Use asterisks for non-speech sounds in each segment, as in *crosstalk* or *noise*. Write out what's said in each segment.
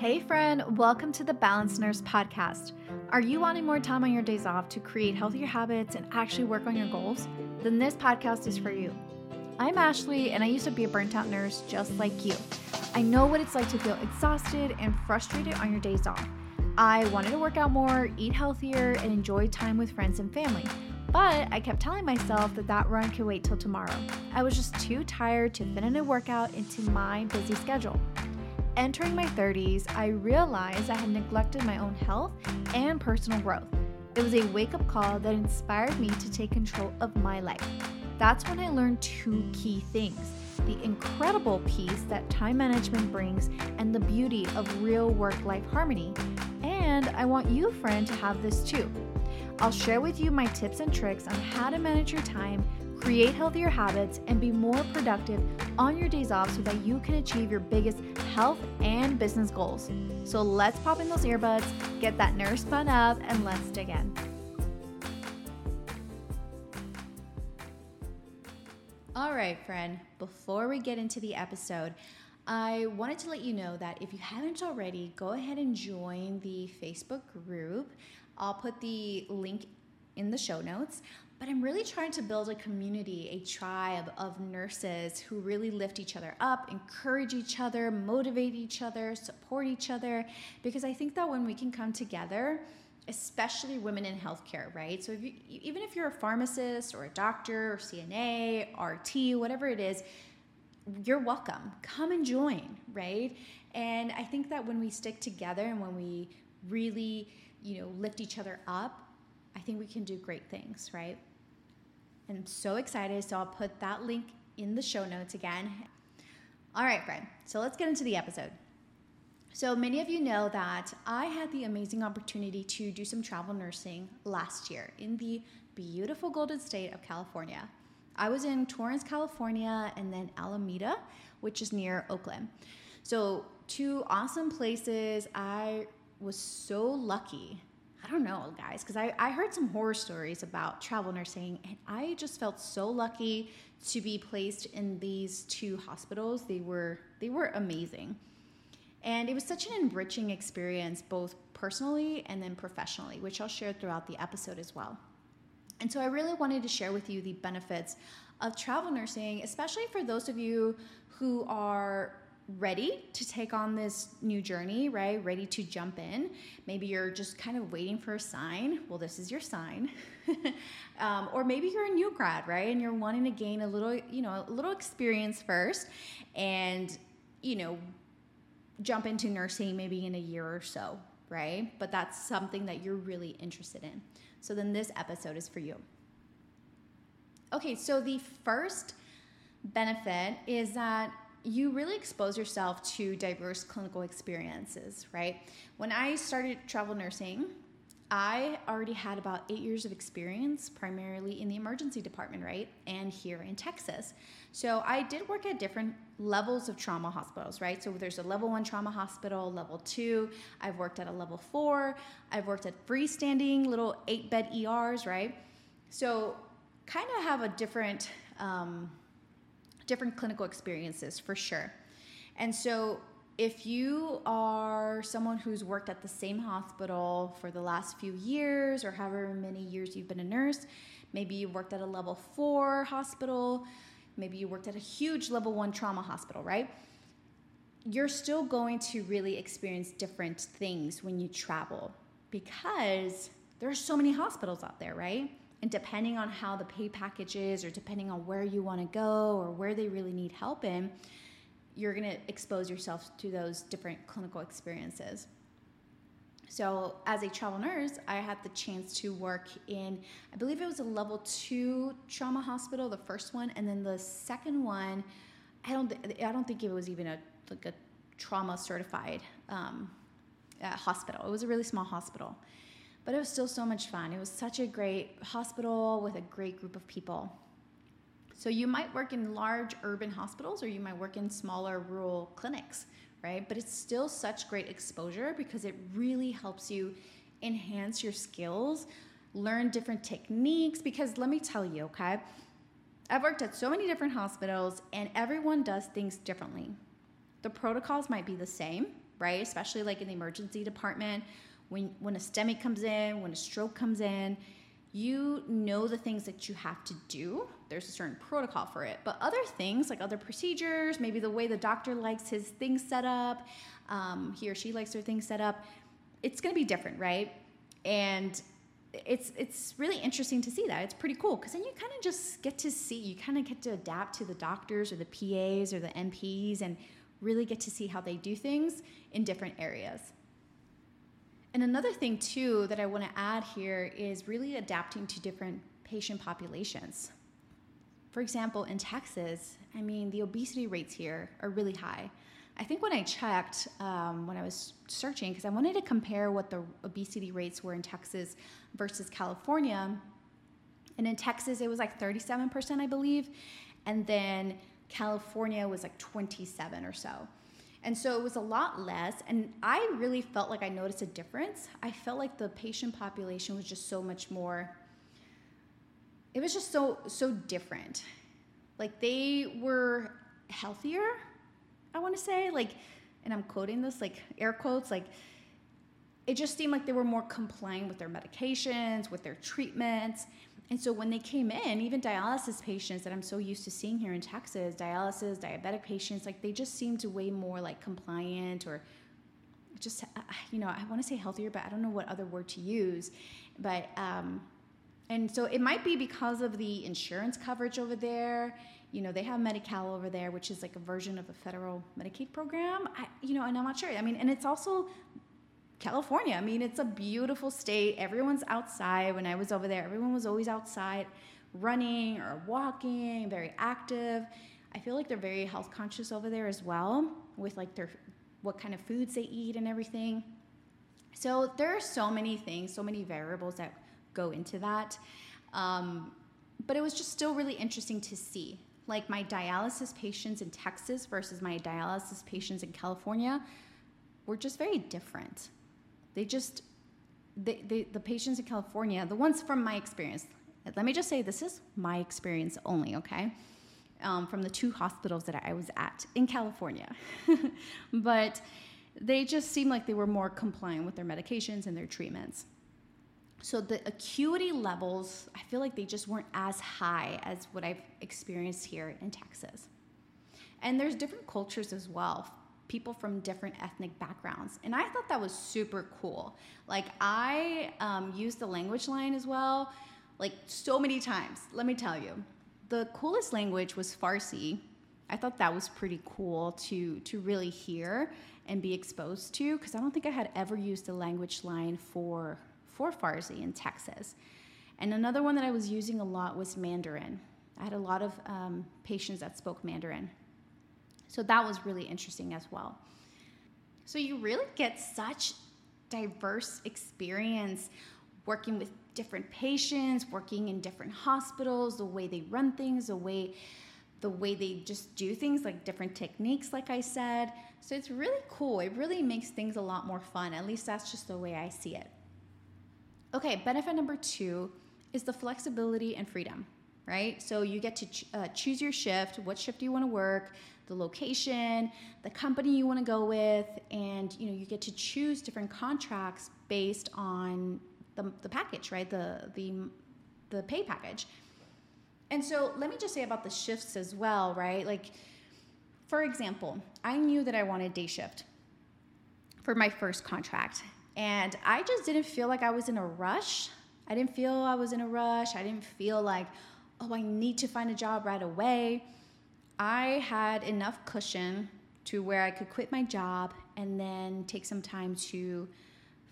Hey, friend, welcome to the Balanced Nurse Podcast. Are you wanting more time on your days off to create healthier habits and actually work on your goals? Then this podcast is for you. I'm Ashley, and I used to be a burnt out nurse just like you. I know what it's like to feel exhausted and frustrated on your days off. I wanted to work out more, eat healthier, and enjoy time with friends and family. But I kept telling myself that that run could wait till tomorrow. I was just too tired to fit in a workout into my busy schedule. Entering my 30s, I realized I had neglected my own health and personal growth. It was a wake up call that inspired me to take control of my life. That's when I learned two key things the incredible peace that time management brings and the beauty of real work life harmony. And I want you, friend, to have this too. I'll share with you my tips and tricks on how to manage your time, create healthier habits, and be more productive on your days off so that you can achieve your biggest health and business goals. So let's pop in those earbuds, get that nurse spun up, and let's dig in. All right, friend, before we get into the episode, I wanted to let you know that if you haven't already, go ahead and join the Facebook group. I'll put the link in the show notes. But I'm really trying to build a community, a tribe of nurses who really lift each other up, encourage each other, motivate each other, support each other. Because I think that when we can come together, especially women in healthcare, right? So if you, even if you're a pharmacist or a doctor or CNA, RT, whatever it is, you're welcome. Come and join, right? And I think that when we stick together and when we really, you know, lift each other up, I think we can do great things, right? I'm so excited. So I'll put that link in the show notes again. All right, friend. So let's get into the episode. So, many of you know that I had the amazing opportunity to do some travel nursing last year in the beautiful golden state of California. I was in Torrance, California, and then Alameda, which is near Oakland. So, two awesome places. I was so lucky. I don't know, guys, because I, I heard some horror stories about travel nursing, and I just felt so lucky to be placed in these two hospitals. They were they were amazing. And it was such an enriching experience, both personally and then professionally, which I'll share throughout the episode as well. And so I really wanted to share with you the benefits of travel nursing, especially for those of you who are ready to take on this new journey, right? Ready to jump in. Maybe you're just kind of waiting for a sign. Well, this is your sign. *laughs* um, or maybe you're a new grad, right? And you're wanting to gain a little, you know, a little experience first and, you know, jump into nursing maybe in a year or so, right? But that's something that you're really interested in. So then this episode is for you. Okay, so the first benefit is that you really expose yourself to diverse clinical experiences, right? When I started travel nursing, I already had about eight years of experience, primarily in the emergency department, right? And here in Texas. So I did work at different levels of trauma hospitals, right? So there's a level one trauma hospital, level two. I've worked at a level four. I've worked at freestanding little eight bed ERs, right? So kind of have a different, um, different clinical experiences for sure. And so if you are someone who's worked at the same hospital for the last few years or however many years you've been a nurse, maybe you worked at a level four hospital, maybe you worked at a huge level one trauma hospital, right? You're still going to really experience different things when you travel because there are so many hospitals out there, right? And depending on how the pay package is, or depending on where you want to go, or where they really need help in, you're going to expose yourself to those different clinical experiences. So, as a travel nurse, I had the chance to work in, I believe it was a level two trauma hospital, the first one, and then the second one, I don't, I don't think it was even a like a trauma certified um, uh, hospital. It was a really small hospital, but it was still so much fun. It was such a great hospital with a great group of people. So you might work in large urban hospitals or you might work in smaller rural clinics, right? But it's still such great exposure because it really helps you enhance your skills, learn different techniques. Because let me tell you, okay, I've worked at so many different hospitals and everyone does things differently. The protocols might be the same, right? Especially like in the emergency department, when when a STEMI comes in, when a stroke comes in, you know the things that you have to do. There's a certain protocol for it. But other things, like other procedures, maybe the way the doctor likes his things set up, um, he or she likes their things set up, it's going to be different, right? And it's it's really interesting to see that. It's pretty cool because then you kind of just get to see, you kind of get to adapt to the doctors or the PAs or the NPs and really get to see how they do things in different areas. And another thing, too, that I want to add here is really adapting to different patient populations. For example, in Texas, I mean, the obesity rates here are really high. I think when I checked, um, when I was searching, because I wanted to compare what the obesity rates were in Texas versus California. And in Texas, it was like 37%, I believe. And then California was like 27 or so. And so it was a lot less. And I really felt like I noticed a difference. I felt like the patient population was just so much more, it was just so, so different. Like they were healthier, I want to say. Like, and I'm quoting this, like air quotes, like, it just seemed like they were more compliant with their medications, with their treatments. And so when they came in, even dialysis patients that I'm so used to seeing here in Texas, dialysis, diabetic patients, like they just seemed to way more like compliant or just, uh, you know, I want to say healthier, but I don't know what other word to use. But, um, and so it might be because of the insurance coverage over there. You know, they have Medi-Cal over there, which is like a version of the federal Medicaid program. I, you know, and I'm not sure. I mean, and it's also California. I mean, it's a beautiful state. Everyone's outside. When I was over there, everyone was always outside running or walking, very active. I feel like they're very health conscious over there as well with like their what kind of foods they eat and everything. So there are so many things, so many variables that go into that. Um, but it was just still really interesting to see. Like my dialysis patients in Texas versus my dialysis patients in California were just very different. They just, they, they, the patients in California, the ones from my experience, let me just say this is my experience only, okay? Um, from the two hospitals that I was at in California. *laughs* but they just seemed like they were more compliant with their medications and their treatments. So the acuity levels, I feel like they just weren't as high as what I've experienced here in Texas. And there's different cultures as well people from different ethnic backgrounds. And I thought that was super cool. Like, I um, used the language line as well, like so many times. Let me tell you. The coolest language was Farsi. I thought that was pretty cool to, to really hear and be exposed to because I don't think I had ever used the language line for, for Farsi in Texas. And another one that I was using a lot was Mandarin. I had a lot of um, patients that spoke Mandarin. So that was really interesting as well. So you really get such diverse experience working with different patients, working in different hospitals, the way they run things, the way the way they just do things like different techniques like I said. So it's really cool. It really makes things a lot more fun. At least that's just the way I see it. Okay, benefit number 2 is the flexibility and freedom, right? So you get to ch- uh, choose your shift, what shift do you want to work, the location, the company you want to go with, and you know you get to choose different contracts based on the, the package, right? The the the pay package. And so let me just say about the shifts as well, right? Like for example, I knew that I wanted day shift for my first contract. And I just didn't feel like I was in a rush. I didn't feel I was in a rush. I didn't feel like, oh, I need to find a job right away. I had enough cushion to where I could quit my job and then take some time to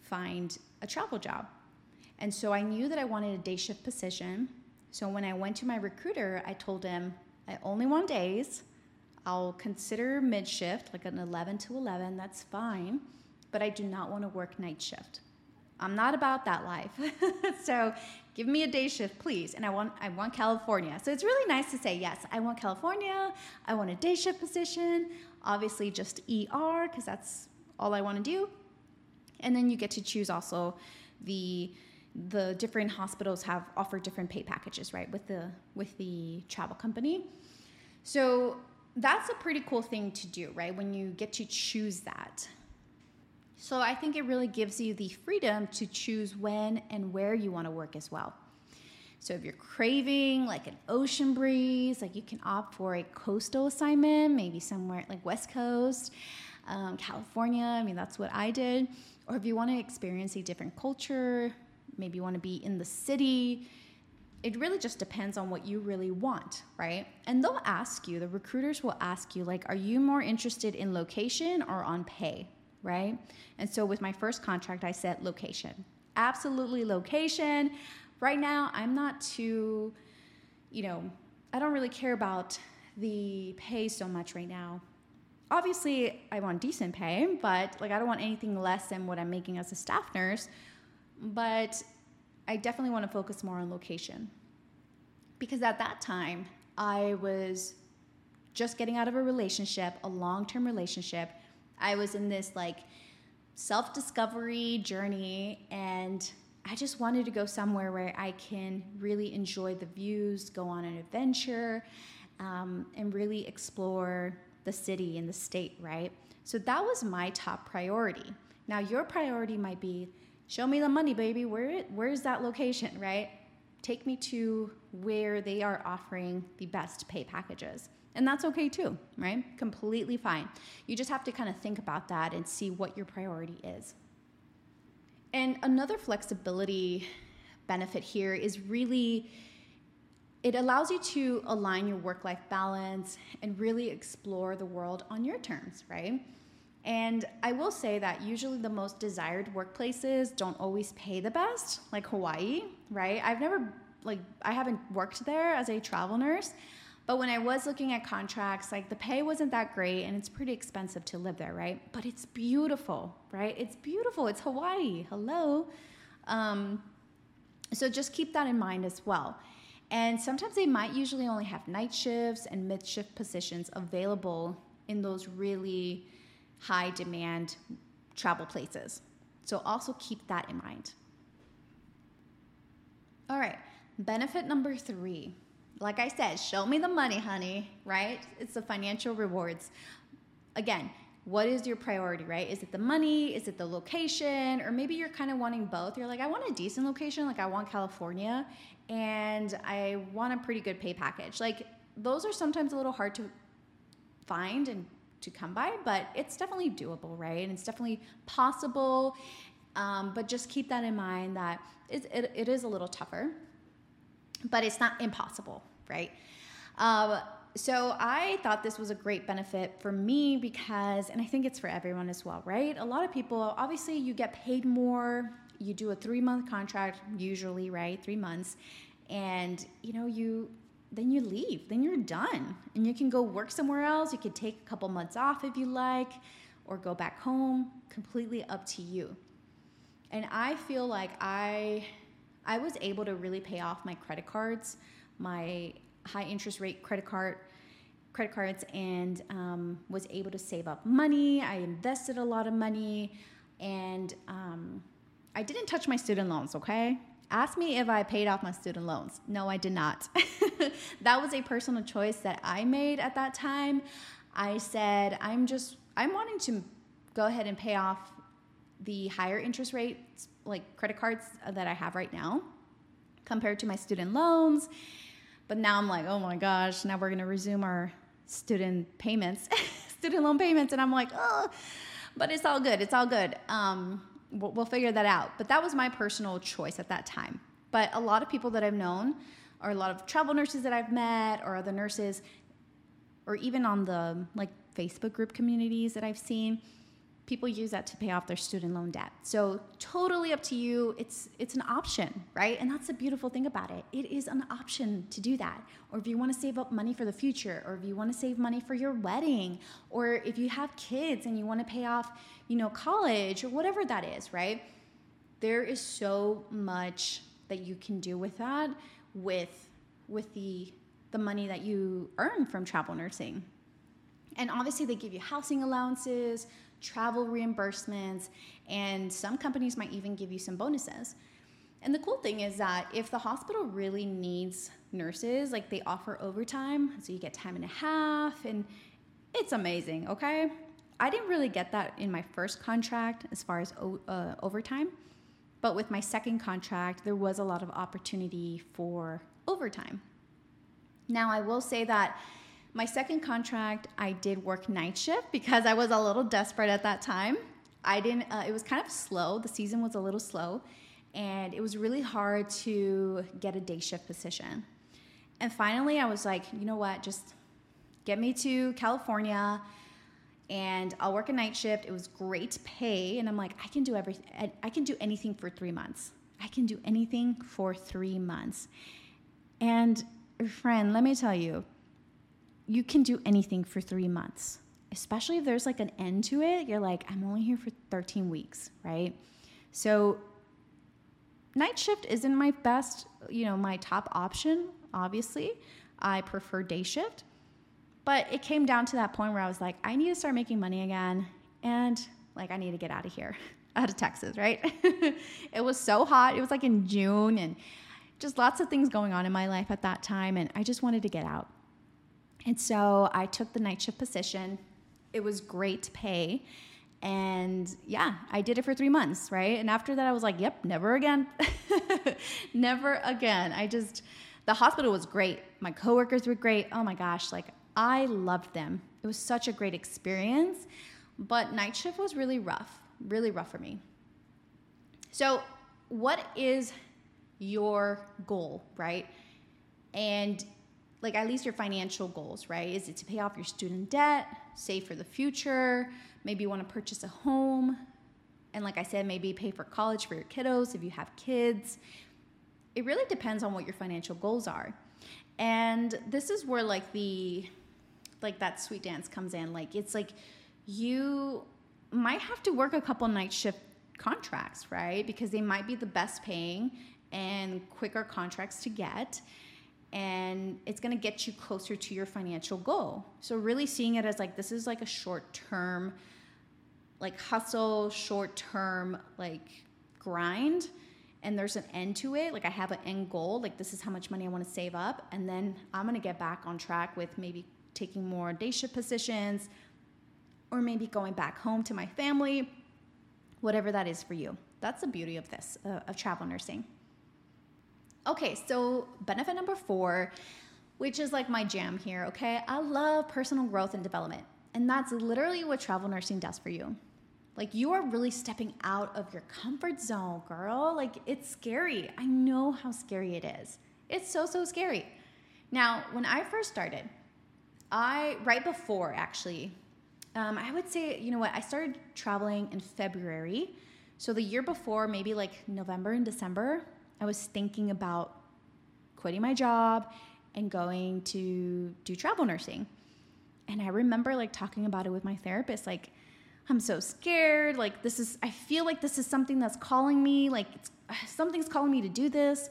find a travel job. And so I knew that I wanted a day shift position. So when I went to my recruiter, I told him I only want days. I'll consider mid shift, like an 11 to 11, that's fine, but I do not want to work night shift. I'm not about that life. *laughs* so give me a day shift, please. And I want I want California. So it's really nice to say, yes, I want California. I want a day shift position. Obviously just ER, because that's all I want to do. And then you get to choose also the the different hospitals have offer different pay packages, right? With the with the travel company. So that's a pretty cool thing to do, right? When you get to choose that. So I think it really gives you the freedom to choose when and where you want to work as well. So if you're craving like an ocean breeze, like you can opt for a coastal assignment, maybe somewhere like West Coast, um, California. I mean, that's what I did. Or if you want to experience a different culture, maybe you want to be in the city. It really just depends on what you really want, right? And they'll ask you, the recruiters will ask you, like, are you more interested in location or on pay? Right? And so with my first contract, I said location. Absolutely location. Right now, I'm not too, you know, I don't really care about the pay so much right now. Obviously, I want decent pay, but like I don't want anything less than what I'm making as a staff nurse. But I definitely want to focus more on location. Because at that time, I was just getting out of a relationship, a long term relationship I was in this like self discovery journey and I just wanted to go somewhere where I can really enjoy the views, go on an adventure, um, and really explore the city and the state, right? So that was my top priority. Now, your priority might be show me the money, baby. Where, where is that location, right? Take me to where they are offering the best pay packages. And that's okay too, right? Completely fine. You just have to kind of think about that and see what your priority is. And another flexibility benefit here is really it allows you to align your work life balance and really explore the world on your terms, right? And I will say that usually the most desired workplaces don't always pay the best, like Hawaii, right? I've never, like, I haven't worked there as a travel nurse, but when I was looking at contracts, like the pay wasn't that great and it's pretty expensive to live there, right? But it's beautiful, right? It's beautiful. It's Hawaii. Hello. Um, so just keep that in mind as well. And sometimes they might usually only have night shifts and mid shift positions available in those really high demand travel places. So also keep that in mind. All right, benefit number three like I said, show me the money, honey, right? It's the financial rewards. Again, what is your priority, right? Is it the money? Is it the location? Or maybe you're kind of wanting both. You're like, I want a decent location, like I want California, and I want a pretty good pay package. Like, those are sometimes a little hard to find and to come by, but it's definitely doable, right? And it's definitely possible. Um, but just keep that in mind that it, it, it is a little tougher but it's not impossible, right? Um, so I thought this was a great benefit for me because, and I think it's for everyone as well, right? A lot of people, obviously, you get paid more. You do a three month contract, usually, right? Three months, and you know you then you leave. Then you're done, and you can go work somewhere else. You could take a couple months off if you like, or go back home. Completely up to you. And I feel like I I was able to really pay off my credit cards, my high interest rate credit card credit cards and um, was able to save up money. I invested a lot of money and um, I didn't touch my student loans, okay? Ask me if I paid off my student loans. No, I did not. *laughs* that was a personal choice that I made at that time. I said, I'm just, I'm wanting to go ahead and pay off the higher interest rates like credit cards that I have right now compared to my student loans. But now I'm like, oh my gosh, now we're to resume our student payments, *laughs* student loan payments. And I'm like, oh, but it's all good. It's all good. Um, we'll, we'll figure that out. But that was my personal choice at that time. But a lot of people that I've known, or a lot of travel nurses that I've met, or other nurses, or even on the like Facebook group communities that I've seen, people use that to pay off their student loan debt. So totally up to you. It's it's an option, right? And that's the beautiful thing about it. It is an option to do that. Or if you want to save up money for the future, or if you want to save money for your wedding, or if you have kids and you want to pay off, you know, college or whatever that is, right? There is so much that you can do with that with with the the money that you earn from travel nursing. And obviously they give you housing allowances, travel reimbursements, and some companies might even give you some bonuses. And the cool thing is that if the hospital really needs nurses, like they offer overtime, so you get time and a half, and it's amazing, okay? I didn't really get that in my first contract as far as uh, overtime. But with my second contract, there was a lot of opportunity for overtime. Now, I will say that my second contract, I did work night shift because I was a little desperate at that time. I didn't, uh, it was kind of slow. The season was a little slow, and it was really hard to get a day shift position. And finally, I was like, you know what, just get me to California and I'll work a night shift. It was great pay. And I'm like, I can do everything. I can do anything for three months. I can do anything for three months. And friend, let me tell you, you can do anything for three months, especially if there's like an end to it. You're like, I'm only here for 13 weeks, right? So, night shift isn't my best, you know, my top option, obviously. I prefer day shift. But it came down to that point where I was like, I need to start making money again. And like, I need to get out of here, *laughs* out of Texas, right? *laughs* it was so hot. It was like in June and just lots of things going on in my life at that time. And I just wanted to get out. And so I took the night shift position. It was great pay. And yeah, I did it for three months, right? And after that, I was like, yep, never again. *laughs* never again. I just, the hospital was great. My coworkers were great. Oh my gosh, like I loved them. It was such a great experience. But night shift was really rough, really rough for me. So, what is your goal, right? And like at least your financial goals, right? Is it to pay off your student debt, save for the future, maybe you want to purchase a home, and like I said, maybe pay for college for your kiddos if you have kids. It really depends on what your financial goals are. And this is where like the like that sweet dance comes in. Like it's like you might have to work a couple night shift contracts, right? Because they might be the best paying and quicker contracts to get and it's going to get you closer to your financial goal. So really seeing it as like this is like a short term like hustle, short term like grind and there's an end to it. Like I have an end goal, like this is how much money I want to save up and then I'm going to get back on track with maybe taking more day shift positions or maybe going back home to my family, whatever that is for you. That's the beauty of this uh, of travel nursing. Okay, so benefit number four, which is like my jam here, okay? I love personal growth and development. And that's literally what travel nursing does for you. Like, you are really stepping out of your comfort zone, girl. Like, it's scary. I know how scary it is. It's so, so scary. Now, when I first started, I, right before actually, um, I would say, you know what, I started traveling in February. So the year before, maybe like November and December, I was thinking about quitting my job and going to do travel nursing. And I remember like talking about it with my therapist like I'm so scared, like this is I feel like this is something that's calling me, like uh, something's calling me to do this.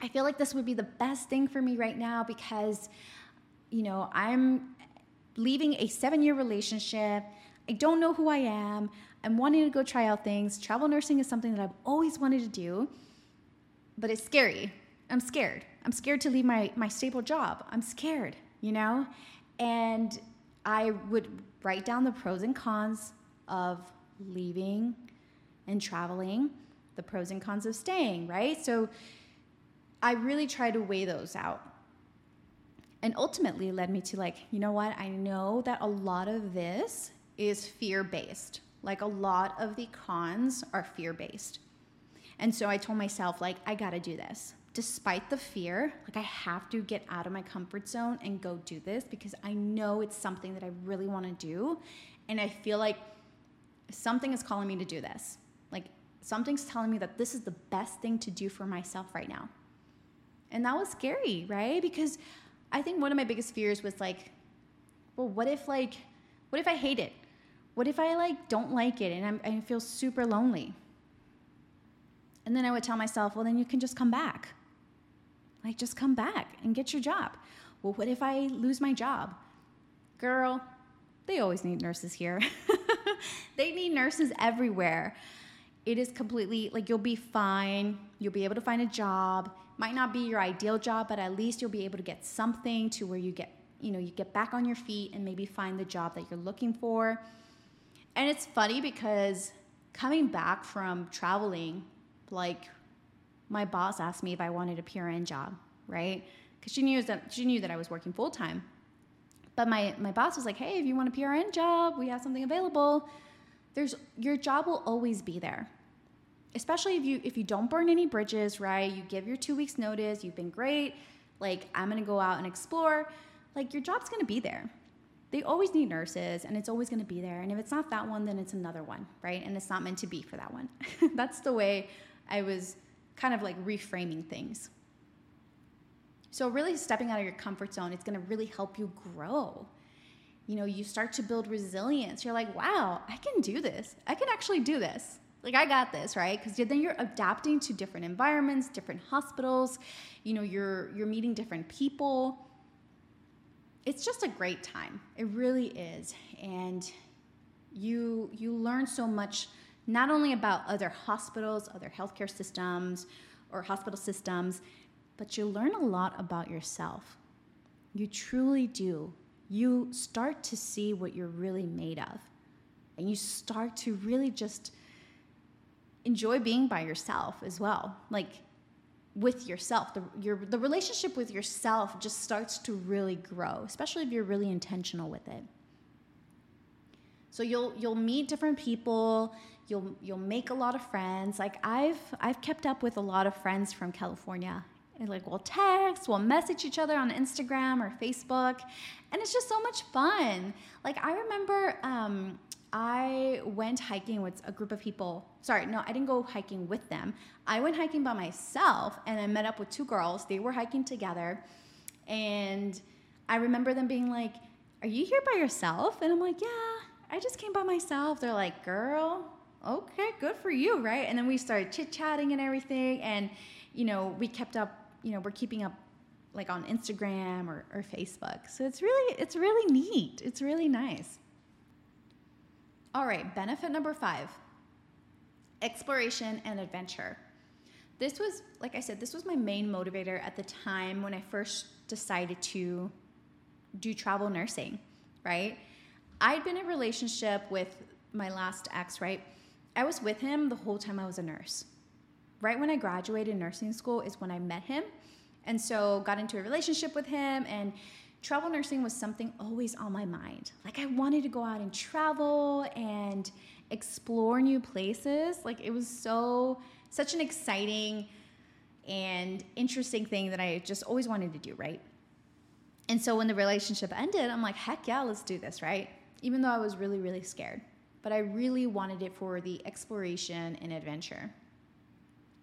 I feel like this would be the best thing for me right now because you know, I'm leaving a 7-year relationship. I don't know who I am. I'm wanting to go try out things. Travel nursing is something that I've always wanted to do but it's scary. I'm scared. I'm scared to leave my, my stable job. I'm scared, you know? And I would write down the pros and cons of leaving and traveling, the pros and cons of staying, right? So I really try to weigh those out. And ultimately led me to like, you know what? I know that a lot of this is fear based. Like a lot of the cons are fear based. And so I told myself, like, I gotta do this. Despite the fear, like, I have to get out of my comfort zone and go do this because I know it's something that I really wanna do. And I feel like something is calling me to do this. Like, something's telling me that this is the best thing to do for myself right now. And that was scary, right? Because I think one of my biggest fears was like, well, what if, like, what if I hate it? What if I like don't like it and I'm, I feel super lonely? And then I would tell myself, well, then you can just come back. Like, just come back and get your job. Well, what if I lose my job? Girl, they always need nurses here. *laughs* they need nurses everywhere. It is completely like you'll be fine. You'll be able to find a job. Might not be your ideal job, but at least you'll be able to get something to where you get you know, you get back on your feet and maybe find the job that you're looking for. And it's funny because coming back from traveling, like my boss asked me if I wanted a PRN job, right? Because she knew that she knew that I was working full time. But my my boss was like, "Hey, if you want a PRN job, we have something available." There's your job will always be there. Especially if you if you don't burn any bridges, right? You give your 2 weeks notice, you've been great, like I'm going to go out and explore, like your job's going to be there. They always need nurses and it's always going to be there. And if it's not that one, then it's another one, right? And it's not meant to be for that one. *laughs* That's the way I was kind of like reframing things. So, really stepping out of your comfort zone, it's to really help you grow. You know, you start to build resilience. You're like, wow, I can do this. I can actually do this. Like, I got this, right? Because then you're adapting to different environments, different hospitals. You know, you're you're meeting different people. It's just a great time. It really is, and you you learn so much not only about other hospitals, other healthcare systems, or hospital systems but you learn a lot about yourself. You truly do. You start to see what you're really made of. And you start to really just enjoy being by yourself as well. Like with yourself, the, your, the relationship with yourself just starts to really grow, especially if you're really intentional with it. So you'll you'll meet different people, you'll you'll make a lot of friends. Like I've I've kept up with a lot of friends from California and like we'll text, we'll message each other on Instagram or Facebook, and it's just so much fun. Like I remember um, I went hiking with a group of people. Sorry, no, I didn't go hiking with them. I went hiking by myself and I met up with two girls. They were hiking together. And I remember them being like, Are you here by yourself? And I'm like, Yeah, I just came by myself. They're like, Girl, okay, good for you, right? And then we started chit chatting and everything. And, you know, we kept up you know, we're keeping up like on Instagram or, or Facebook. So it's really, it's really neat. It's really nice. All right, benefit number five exploration and adventure. This was, like I said, this was my main motivator at the time when I first decided to do travel nursing, right? I'd been in a relationship with my last ex, right? I was with him the whole time I was a nurse right when I graduated nursing school is when I met him. And so got into a relationship with him and travel nursing was something always on my mind. Like I wanted to go out and travel and explore new places. Like it was so such an exciting and interesting thing that I just always wanted to do, right? And so when the relationship ended, I'm like, heck yeah, let's do this, right? Even though I was really, really scared. But I really wanted it for the exploration and adventure.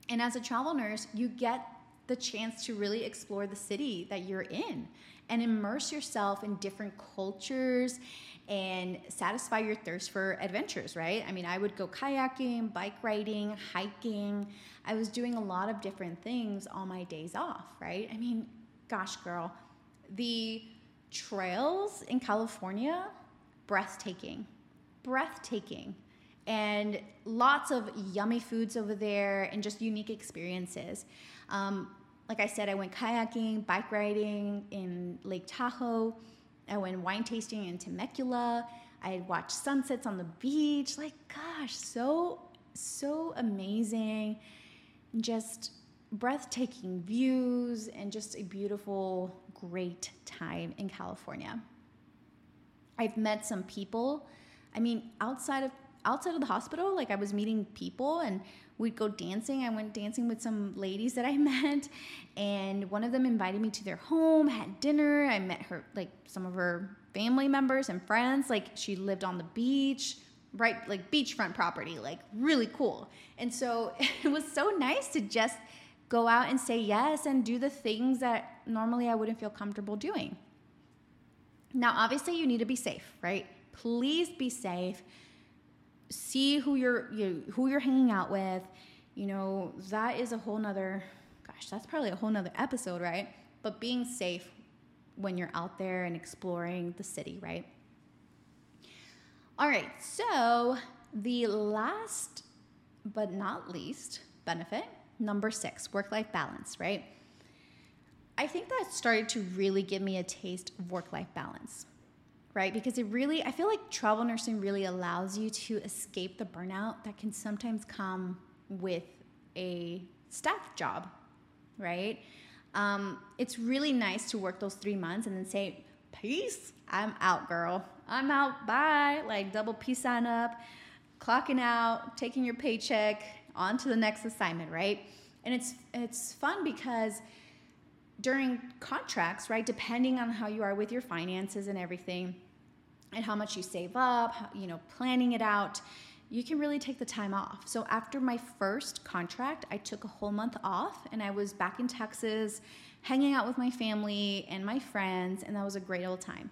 And as a travel nurse, you get the chance to really explore the city that you're in and immerse yourself in different cultures and satisfy your thirst for adventures, right? I mean, I would go kayaking, bike riding, hiking. I was doing a lot of different things on my days off, right? I mean, gosh, girl, the trails in California, breathtaking. Breathtaking and lots of yummy foods over there and just unique experiences. Um, like I said, I went kayaking, bike riding in Lake Tahoe. I went wine tasting in Temecula. I watched sunsets on the beach. Like, gosh, so, so amazing. Just breathtaking views and just a beautiful, great time in California. I've met some people. I mean, outside of outside of the hospital, like I was meeting people and we'd go dancing. I went dancing with some ladies that I *laughs* met, and one of them invited me to their home, had dinner. I met her, like some of her family members and friends. Like she lived on the beach, right? Like beachfront property, like really cool. And so *laughs* it was so nice to just go out and say yes and do the things that normally I wouldn't feel comfortable doing. Now, obviously, you need to be safe, right? Please be safe. See who you're you, who you're hanging out with. You know that is a whole nother gosh that's probably a whole nother episode right? But being safe when you're out there and exploring the city right? All right so the last but not least benefit number six work-life balance right? I think that started to really give me a taste of work life balance, right? Because it really, I feel like travel nursing really allows you to escape the burnout that can sometimes come with a staff job, right? Um, it's really nice to work those three months and then say, peace, I'm out, girl. I'm out, bye. Like double peace sign up, clocking out, taking your paycheck, on to the next assignment, right? And it's it's fun because during contracts, right, depending on how you are with your finances and everything, and how much you save up, you know, planning it out, you can really take the time off. So after my first contract, I took a whole month off and I was back in Texas hanging out with my family and my friends, and that was a great old time.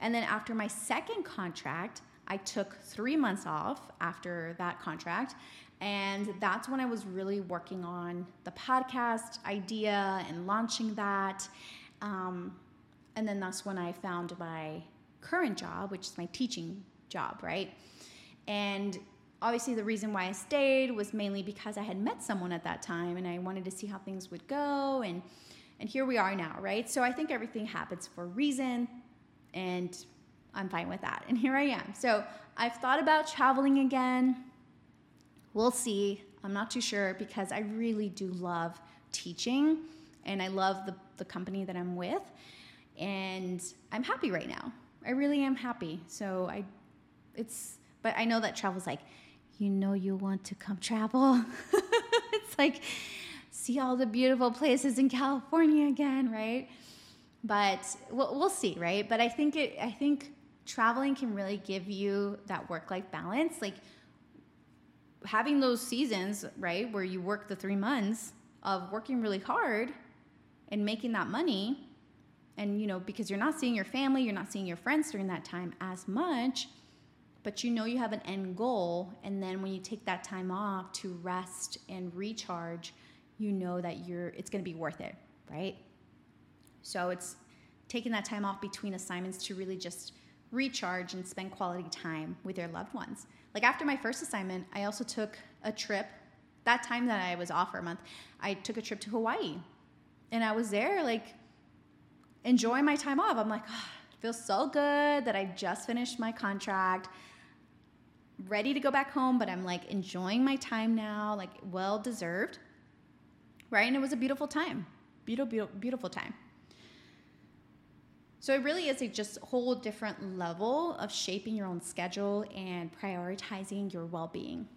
And then after my second contract, I took three months off after that contract. And that's when I was really working on the podcast idea and launching that. Um, and then that's when I found my current job, which is my teaching job, right? And obviously, the reason why I stayed was mainly because I had met someone at that time and I wanted to see how things would go. And, and here we are now, right? So I think everything happens for a reason. And I'm fine with that. *laughs* And here I am. So I've thought about traveling again. We'll see. I'm not too sure because I really do love teaching and I love the, the company that I'm with. And I'm happy right now. I really am happy. So I, it's, but I know that travel's like, you know, you want to come travel. *laughs* it's like, see all the beautiful places in California again, right? But we'll, we'll see, right? But I think it, I think traveling can really give you that work life balance. Like having those seasons, right, where you work the three months of working really hard and making that money. And, you know, because you're not seeing your family, you're not seeing your friends during that time as much, but you know you have an end goal. And then when you take that time off to rest and recharge, you know that you're, it's going to be worth it, right? So it's taking that time off between assignments to really just recharge and spend quality time with your loved ones. Like after my first assignment, I also took a trip. That time that I was off for a month, I took a trip to Hawaii. And I was there like enjoying my time off. I'm like, oh, it feels so good that I just finished my contract, ready to go back home, but I'm like enjoying my time now, like well deserved. Right? And it was a beautiful time. Beautiful, beautiful, beautiful time. So it really is a just whole different level of shaping your own schedule and prioritizing your well-being.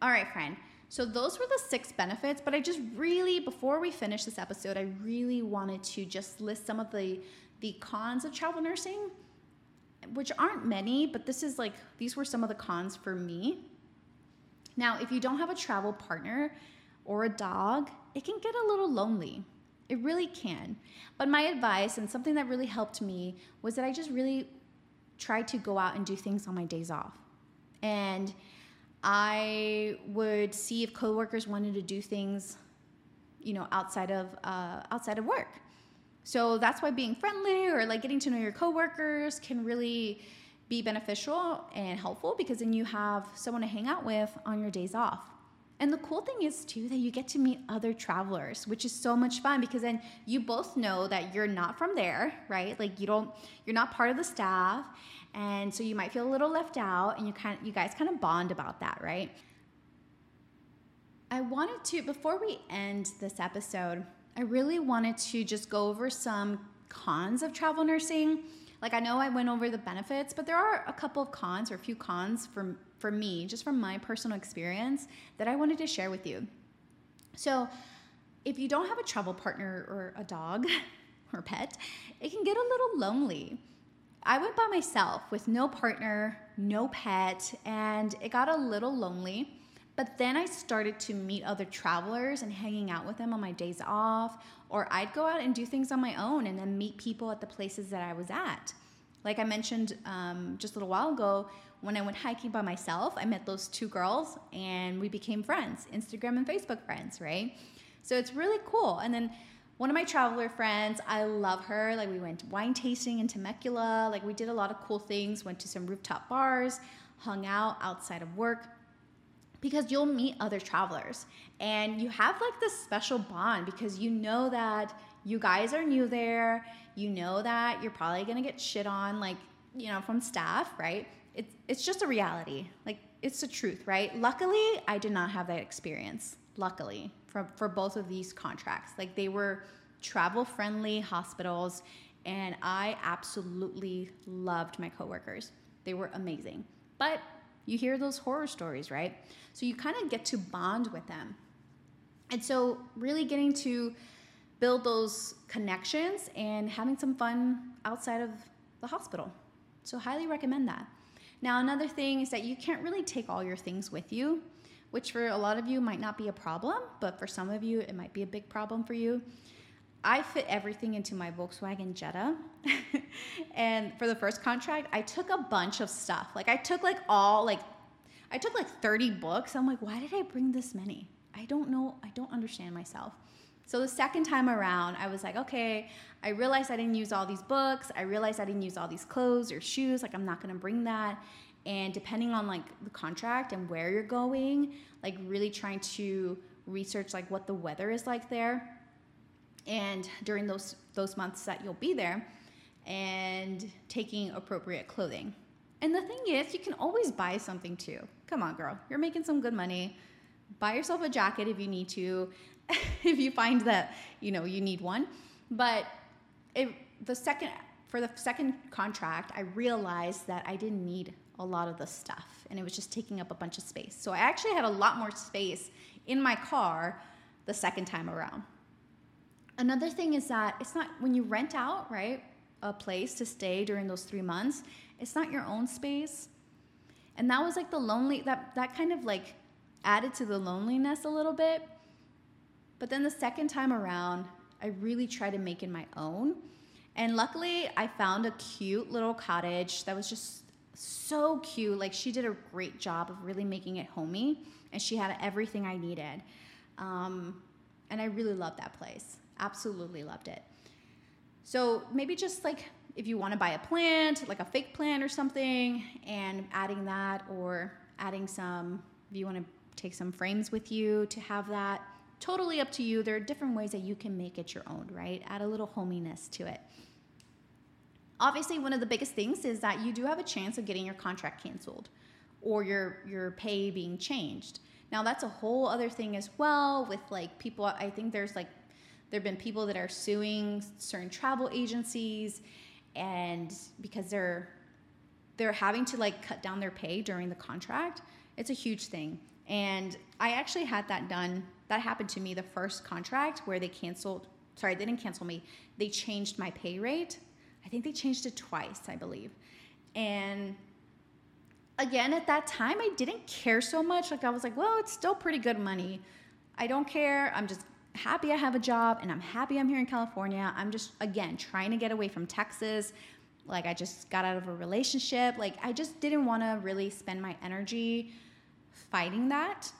All right, friend. So those were the six benefits, but I just really before we finish this episode, I really wanted to just list some of the the cons of travel nursing, which aren't many, but this is like these were some of the cons for me. Now, if you don't have a travel partner or a dog, it can get a little lonely. It really can. But my advice and something that really helped me was that I just really tried to go out and do things on my days off. And I would see if coworkers wanted to do things, you know, outside of uh, outside of work. So that's why being friendly or like getting to know your coworkers can really be beneficial and helpful because then you have someone to hang out with on your days off. And the cool thing is too that you get to meet other travelers, which is so much fun because then you both know that you're not from there, right? Like you don't you're not part of the staff. And so you might feel a little left out and you kind of, you guys kind of bond about that, right? I wanted to before we end this episode, I really wanted to just go over some cons of travel nursing. Like I know I went over the benefits, but there are a couple of cons or a few cons for for me, just from my personal experience, that I wanted to share with you. So, if you don't have a travel partner or a dog *laughs* or pet, it can get a little lonely. I went by myself with no partner, no pet, and it got a little lonely. But then I started to meet other travelers and hanging out with them on my days off, or I'd go out and do things on my own and then meet people at the places that I was at. Like I mentioned um, just a little while ago, when I went hiking by myself, I met those two girls and we became friends, Instagram and Facebook friends, right? So it's really cool. And then one of my traveler friends, I love her. Like we went wine tasting in Temecula. Like we did a lot of cool things, went to some rooftop bars, hung out outside of work because you'll meet other travelers and you have like this special bond because you know that you guys are new there. You know that you're probably gonna get shit on, like, you know, from staff, right? It's, it's just a reality. Like, it's the truth, right? Luckily, I did not have that experience. Luckily, for, for both of these contracts. Like, they were travel friendly hospitals, and I absolutely loved my coworkers. They were amazing. But you hear those horror stories, right? So you kind of get to bond with them. And so, really getting to build those connections and having some fun outside of the hospital. So, highly recommend that. Now, another thing is that you can't really take all your things with you, which for a lot of you might not be a problem, but for some of you, it might be a big problem for you. I fit everything into my Volkswagen Jetta. *laughs* and for the first contract, I took a bunch of stuff. Like I took like all like I took like 30 books. I'm like, why did I bring this many? I don't know. I don't understand myself. So the second time around, I was like, okay, I realized I didn't use all these books. I realized I didn't use all these clothes or shoes. Like I'm not going to bring that. And depending on like the contract and where you're going, like really trying to research like what the weather is like there and during those those months that you'll be there and taking appropriate clothing. And the thing is, you can always buy something too. Come on, girl. You're making some good money. Buy yourself a jacket if you need to, *laughs* if you find that, you know, you need one. But the second for the second contract, I realized that I didn't need a lot of the stuff and it was just taking up a bunch of space. So I actually had a lot more space in my car the second time around. Another thing is that it's not when you rent out, right, a place to stay during those three months, it's not your own space. And that was like the lonely, that, that kind of like added to the loneliness a little bit. But then the second time around, I really tried to make it my own. And luckily, I found a cute little cottage that was just so cute. Like, she did a great job of really making it homey, and she had everything I needed. Um, and I really loved that place. Absolutely loved it. So maybe just like if you want to buy a plant, like a fake plant or something, and adding that, or adding some, if you want to take some frames with you to have that, totally up to you. There are different ways that you can make it your own, right? Add a little hominess to it. Obviously, one of the biggest things is that you do have a chance of getting your contract canceled or your your pay being changed. Now that's a whole other thing as well with like people I think there's like there have been people that are suing certain travel agencies and because they're they're having to like cut down their pay during the contract it's a huge thing and i actually had that done that happened to me the first contract where they canceled sorry they didn't cancel me they changed my pay rate i think they changed it twice i believe and again at that time i didn't care so much like i was like well it's still pretty good money i don't care i'm just happy I have a job and I'm happy I'm here in California. I'm just, again, trying to get away from Texas. Like, I just got out of a relationship. Like, I just didn't want to really spend my energy fighting that.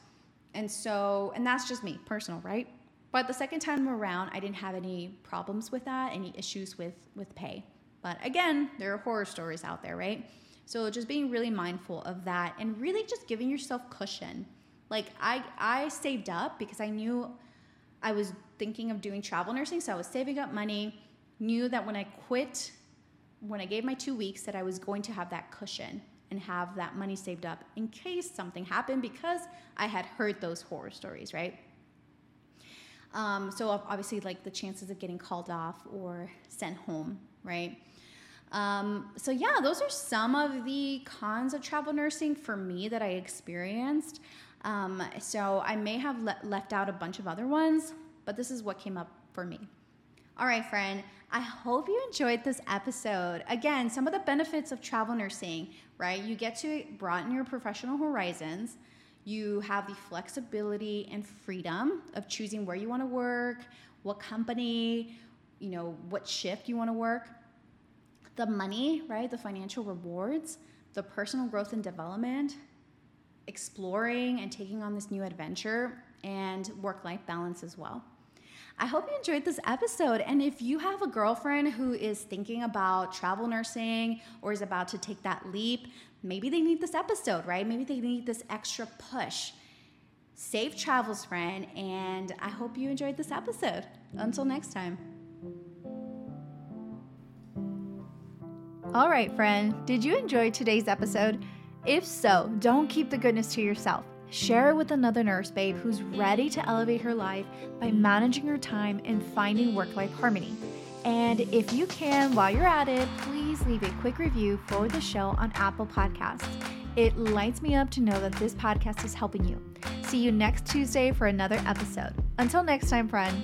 And so, and that's just me, personal, right? But the second time around, I didn't have any problems with that, any issues with with pay. But again, there are horror stories out there, right? So just being really mindful of that and really just giving yourself cushion. Like I I saved up because I knew I was thinking of doing travel nursing, so I was saving up money, knew that when I quit, when I gave my two weeks, that I was going to have that cushion and have that money saved up in case something happened because I had heard those horror stories, right? Um, so obviously, like the chances of getting called off or sent home, right? Um, so yeah, those are some of the cons of travel nursing for me that I experienced. Um, so I may have le- left out a bunch of other ones, but this is what came up for me. All right, friend, I hope you enjoyed this episode. Again, some of the benefits of travel nursing, right? You get to broaden your professional horizons. You have the flexibility and freedom of choosing where you want to work, what company, you know, what shift you want to work. The money, right? The financial rewards, the personal growth and development, exploring and taking on this new adventure and work life balance as well. I hope you enjoyed this episode. And if you have a girlfriend who is thinking about travel nursing or is about to take that leap, maybe they need this episode, right? Maybe they need this extra push. Safe travels, friend. And I hope you enjoyed this episode. Until next time. All right, friend, did you enjoy today's episode? If so, don't keep the goodness to yourself. Share it with another nurse babe who's ready to elevate her life by managing her time and finding work life harmony. And if you can, while you're at it, please leave a quick review for the show on Apple Podcasts. It lights me up to know that this podcast is helping you. See you next Tuesday for another episode. Until next time, friend.